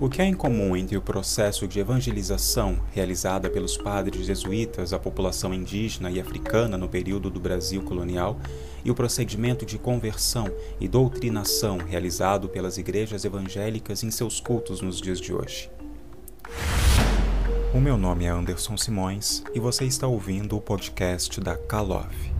O que há em comum entre o processo de evangelização realizada pelos padres jesuítas à população indígena e africana no período do Brasil colonial e o procedimento de conversão e doutrinação realizado pelas igrejas evangélicas em seus cultos nos dias de hoje? O meu nome é Anderson Simões e você está ouvindo o podcast da Kalov.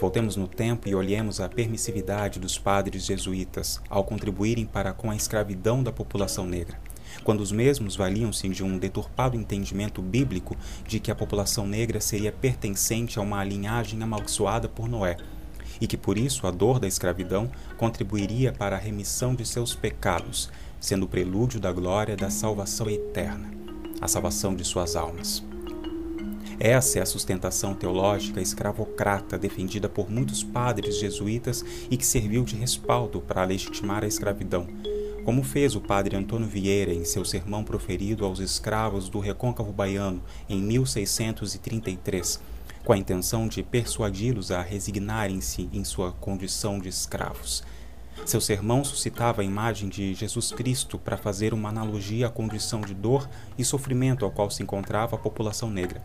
Voltemos no tempo e olhemos a permissividade dos padres jesuítas ao contribuírem para com a escravidão da população negra, quando os mesmos valiam-se de um deturpado entendimento bíblico de que a população negra seria pertencente a uma linhagem amaldiçoada por Noé, e que por isso a dor da escravidão contribuiria para a remissão de seus pecados, sendo o prelúdio da glória da salvação eterna, a salvação de suas almas. Essa é a sustentação teológica escravocrata defendida por muitos padres jesuítas e que serviu de respaldo para legitimar a escravidão, como fez o padre Antônio Vieira em seu sermão proferido aos escravos do recôncavo baiano em 1633, com a intenção de persuadi-los a resignarem-se em sua condição de escravos. Seu sermão suscitava a imagem de Jesus Cristo para fazer uma analogia à condição de dor e sofrimento ao qual se encontrava a população negra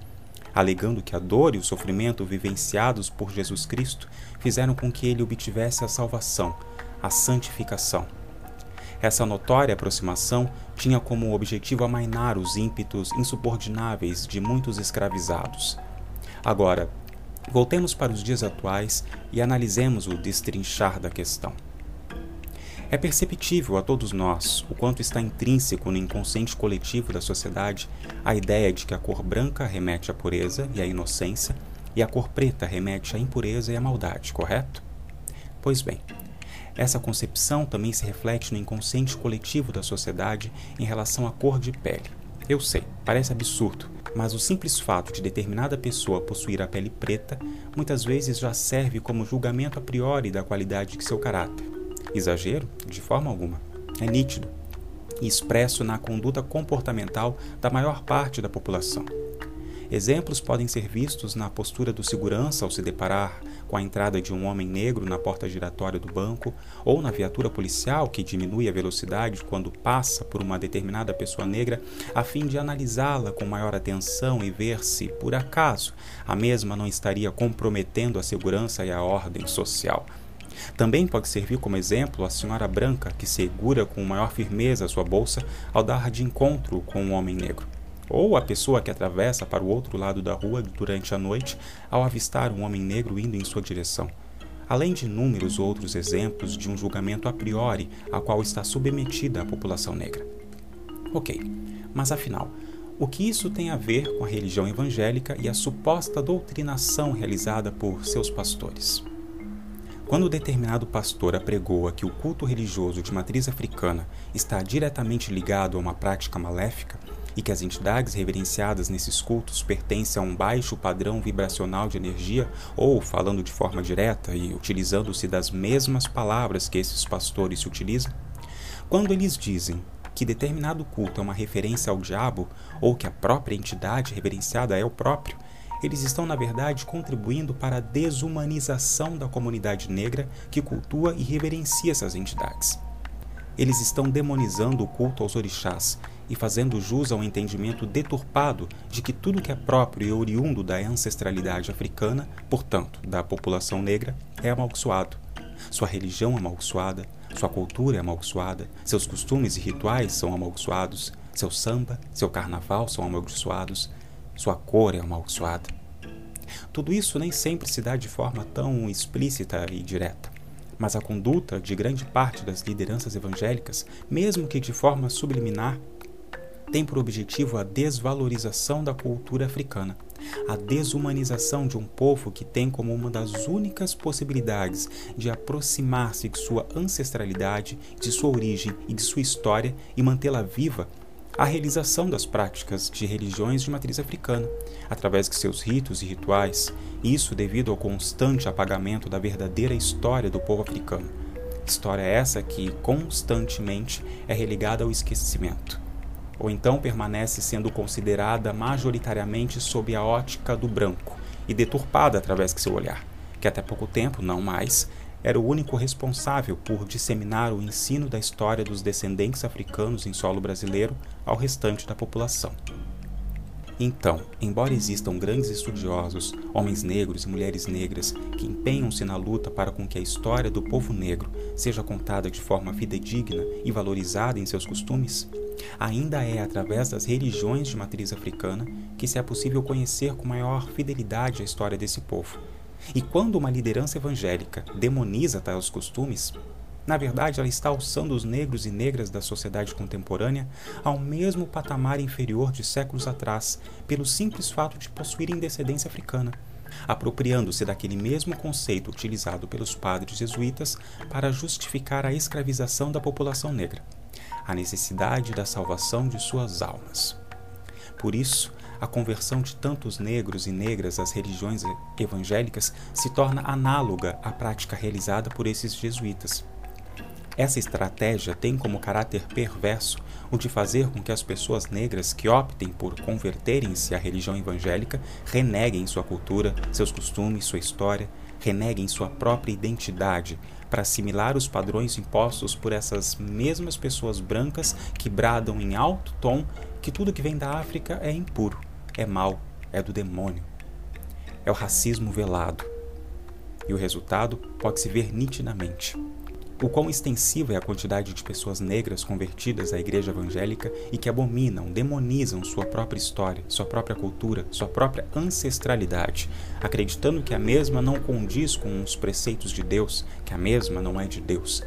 alegando que a dor e o sofrimento vivenciados por Jesus Cristo fizeram com que ele obtivesse a salvação, a santificação. Essa notória aproximação tinha como objetivo amainar os ímpetos insubordináveis de muitos escravizados. Agora, voltemos para os dias atuais e analisemos o destrinchar da questão. É perceptível a todos nós o quanto está intrínseco no inconsciente coletivo da sociedade a ideia de que a cor branca remete à pureza e à inocência e a cor preta remete à impureza e à maldade, correto? Pois bem, essa concepção também se reflete no inconsciente coletivo da sociedade em relação à cor de pele. Eu sei, parece absurdo, mas o simples fato de determinada pessoa possuir a pele preta muitas vezes já serve como julgamento a priori da qualidade de seu caráter. Exagero? De forma alguma. É nítido e expresso na conduta comportamental da maior parte da população. Exemplos podem ser vistos na postura do segurança ao se deparar com a entrada de um homem negro na porta giratória do banco, ou na viatura policial que diminui a velocidade quando passa por uma determinada pessoa negra, a fim de analisá-la com maior atenção e ver se, por acaso, a mesma não estaria comprometendo a segurança e a ordem social. Também pode servir como exemplo a senhora branca que segura com maior firmeza sua bolsa ao dar de encontro com um homem negro, ou a pessoa que atravessa para o outro lado da rua durante a noite ao avistar um homem negro indo em sua direção. Além de inúmeros outros exemplos de um julgamento a priori a qual está submetida a população negra. Ok, mas afinal, o que isso tem a ver com a religião evangélica e a suposta doutrinação realizada por seus pastores? Quando determinado pastor apregoa que o culto religioso de matriz africana está diretamente ligado a uma prática maléfica e que as entidades reverenciadas nesses cultos pertencem a um baixo padrão vibracional de energia, ou, falando de forma direta e utilizando-se das mesmas palavras que esses pastores utilizam, quando eles dizem que determinado culto é uma referência ao diabo ou que a própria entidade reverenciada é o próprio, eles estão, na verdade, contribuindo para a desumanização da comunidade negra que cultua e reverencia essas entidades. Eles estão demonizando o culto aos orixás e fazendo jus ao entendimento deturpado de que tudo que é próprio e oriundo da ancestralidade africana, portanto, da população negra, é amaldiçoado. Sua religião é amaldiçoada, sua cultura é amaldiçoada, seus costumes e rituais são amaldiçoados, seu samba, seu carnaval são amaldiçoados, sua cor é amaldiçoada. Tudo isso nem sempre se dá de forma tão explícita e direta, mas a conduta de grande parte das lideranças evangélicas, mesmo que de forma subliminar, tem por objetivo a desvalorização da cultura africana, a desumanização de um povo que tem como uma das únicas possibilidades de aproximar-se de sua ancestralidade, de sua origem e de sua história e mantê-la viva a realização das práticas de religiões de matriz africana, através de seus ritos e rituais, isso devido ao constante apagamento da verdadeira história do povo africano. História essa que constantemente é relegada ao esquecimento, ou então permanece sendo considerada majoritariamente sob a ótica do branco e deturpada através de seu olhar, que até pouco tempo, não mais, era o único responsável por disseminar o ensino da história dos descendentes africanos em solo brasileiro ao restante da população. Então, embora existam grandes estudiosos, homens negros e mulheres negras, que empenham-se na luta para com que a história do povo negro seja contada de forma fidedigna e valorizada em seus costumes, ainda é através das religiões de matriz africana que se é possível conhecer com maior fidelidade a história desse povo. E quando uma liderança evangélica demoniza tais costumes, na verdade, ela está alçando os negros e negras da sociedade contemporânea ao mesmo patamar inferior de séculos atrás, pelo simples fato de possuírem descendência africana, apropriando-se daquele mesmo conceito utilizado pelos padres jesuítas para justificar a escravização da população negra, a necessidade da salvação de suas almas. Por isso, a conversão de tantos negros e negras às religiões evangélicas se torna análoga à prática realizada por esses jesuítas. Essa estratégia tem como caráter perverso o de fazer com que as pessoas negras que optem por converterem-se à religião evangélica reneguem sua cultura, seus costumes, sua história, reneguem sua própria identidade para assimilar os padrões impostos por essas mesmas pessoas brancas que bradam em alto tom que tudo que vem da África é impuro, é mal, é do demônio. É o racismo velado. E o resultado pode se ver nitidamente o quão extensiva é a quantidade de pessoas negras convertidas à igreja evangélica e que abominam, demonizam sua própria história, sua própria cultura, sua própria ancestralidade, acreditando que a mesma não condiz com os preceitos de Deus, que a mesma não é de Deus.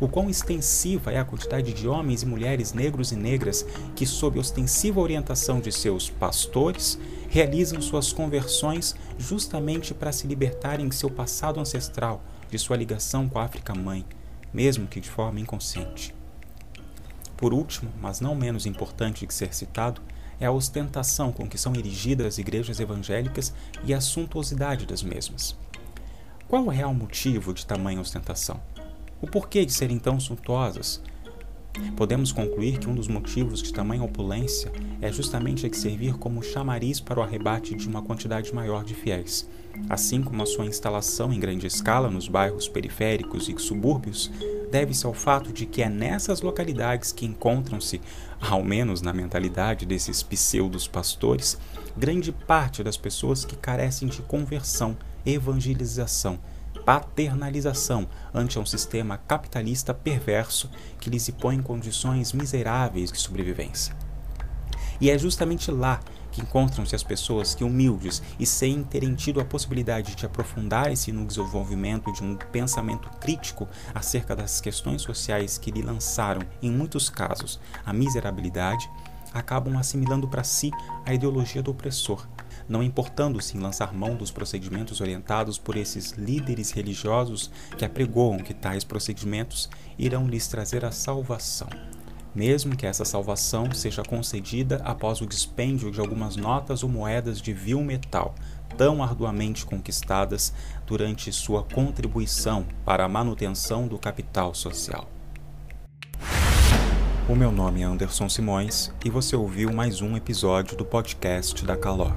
O quão extensiva é a quantidade de homens e mulheres negros e negras que, sob ostensiva orientação de seus pastores, realizam suas conversões justamente para se libertarem de seu passado ancestral, de sua ligação com a África Mãe, mesmo que de forma inconsciente. Por último, mas não menos importante de ser citado, é a ostentação com que são erigidas as igrejas evangélicas e a suntuosidade das mesmas. Qual o real motivo de tamanha ostentação? O porquê de serem tão suntuosas? Podemos concluir que um dos motivos de tamanha opulência é justamente a de servir como chamariz para o arrebate de uma quantidade maior de fiéis, assim como a sua instalação em grande escala nos bairros periféricos e subúrbios deve-se ao fato de que é nessas localidades que encontram-se, ao menos na mentalidade desses pseudos pastores, grande parte das pessoas que carecem de conversão, evangelização, paternalização ante um sistema capitalista perverso que lhes impõe condições miseráveis de sobrevivência. E é justamente lá que encontram-se as pessoas que, humildes e sem terem tido a possibilidade de aprofundar-se no desenvolvimento de um pensamento crítico acerca das questões sociais que lhe lançaram, em muitos casos, a miserabilidade, acabam assimilando para si a ideologia do opressor, não importando-se em lançar mão dos procedimentos orientados por esses líderes religiosos que apregoam que tais procedimentos irão lhes trazer a salvação, mesmo que essa salvação seja concedida após o dispêndio de algumas notas ou moedas de vil metal, tão arduamente conquistadas durante sua contribuição para a manutenção do capital social. O meu nome é Anderson Simões e você ouviu mais um episódio do podcast da Calof.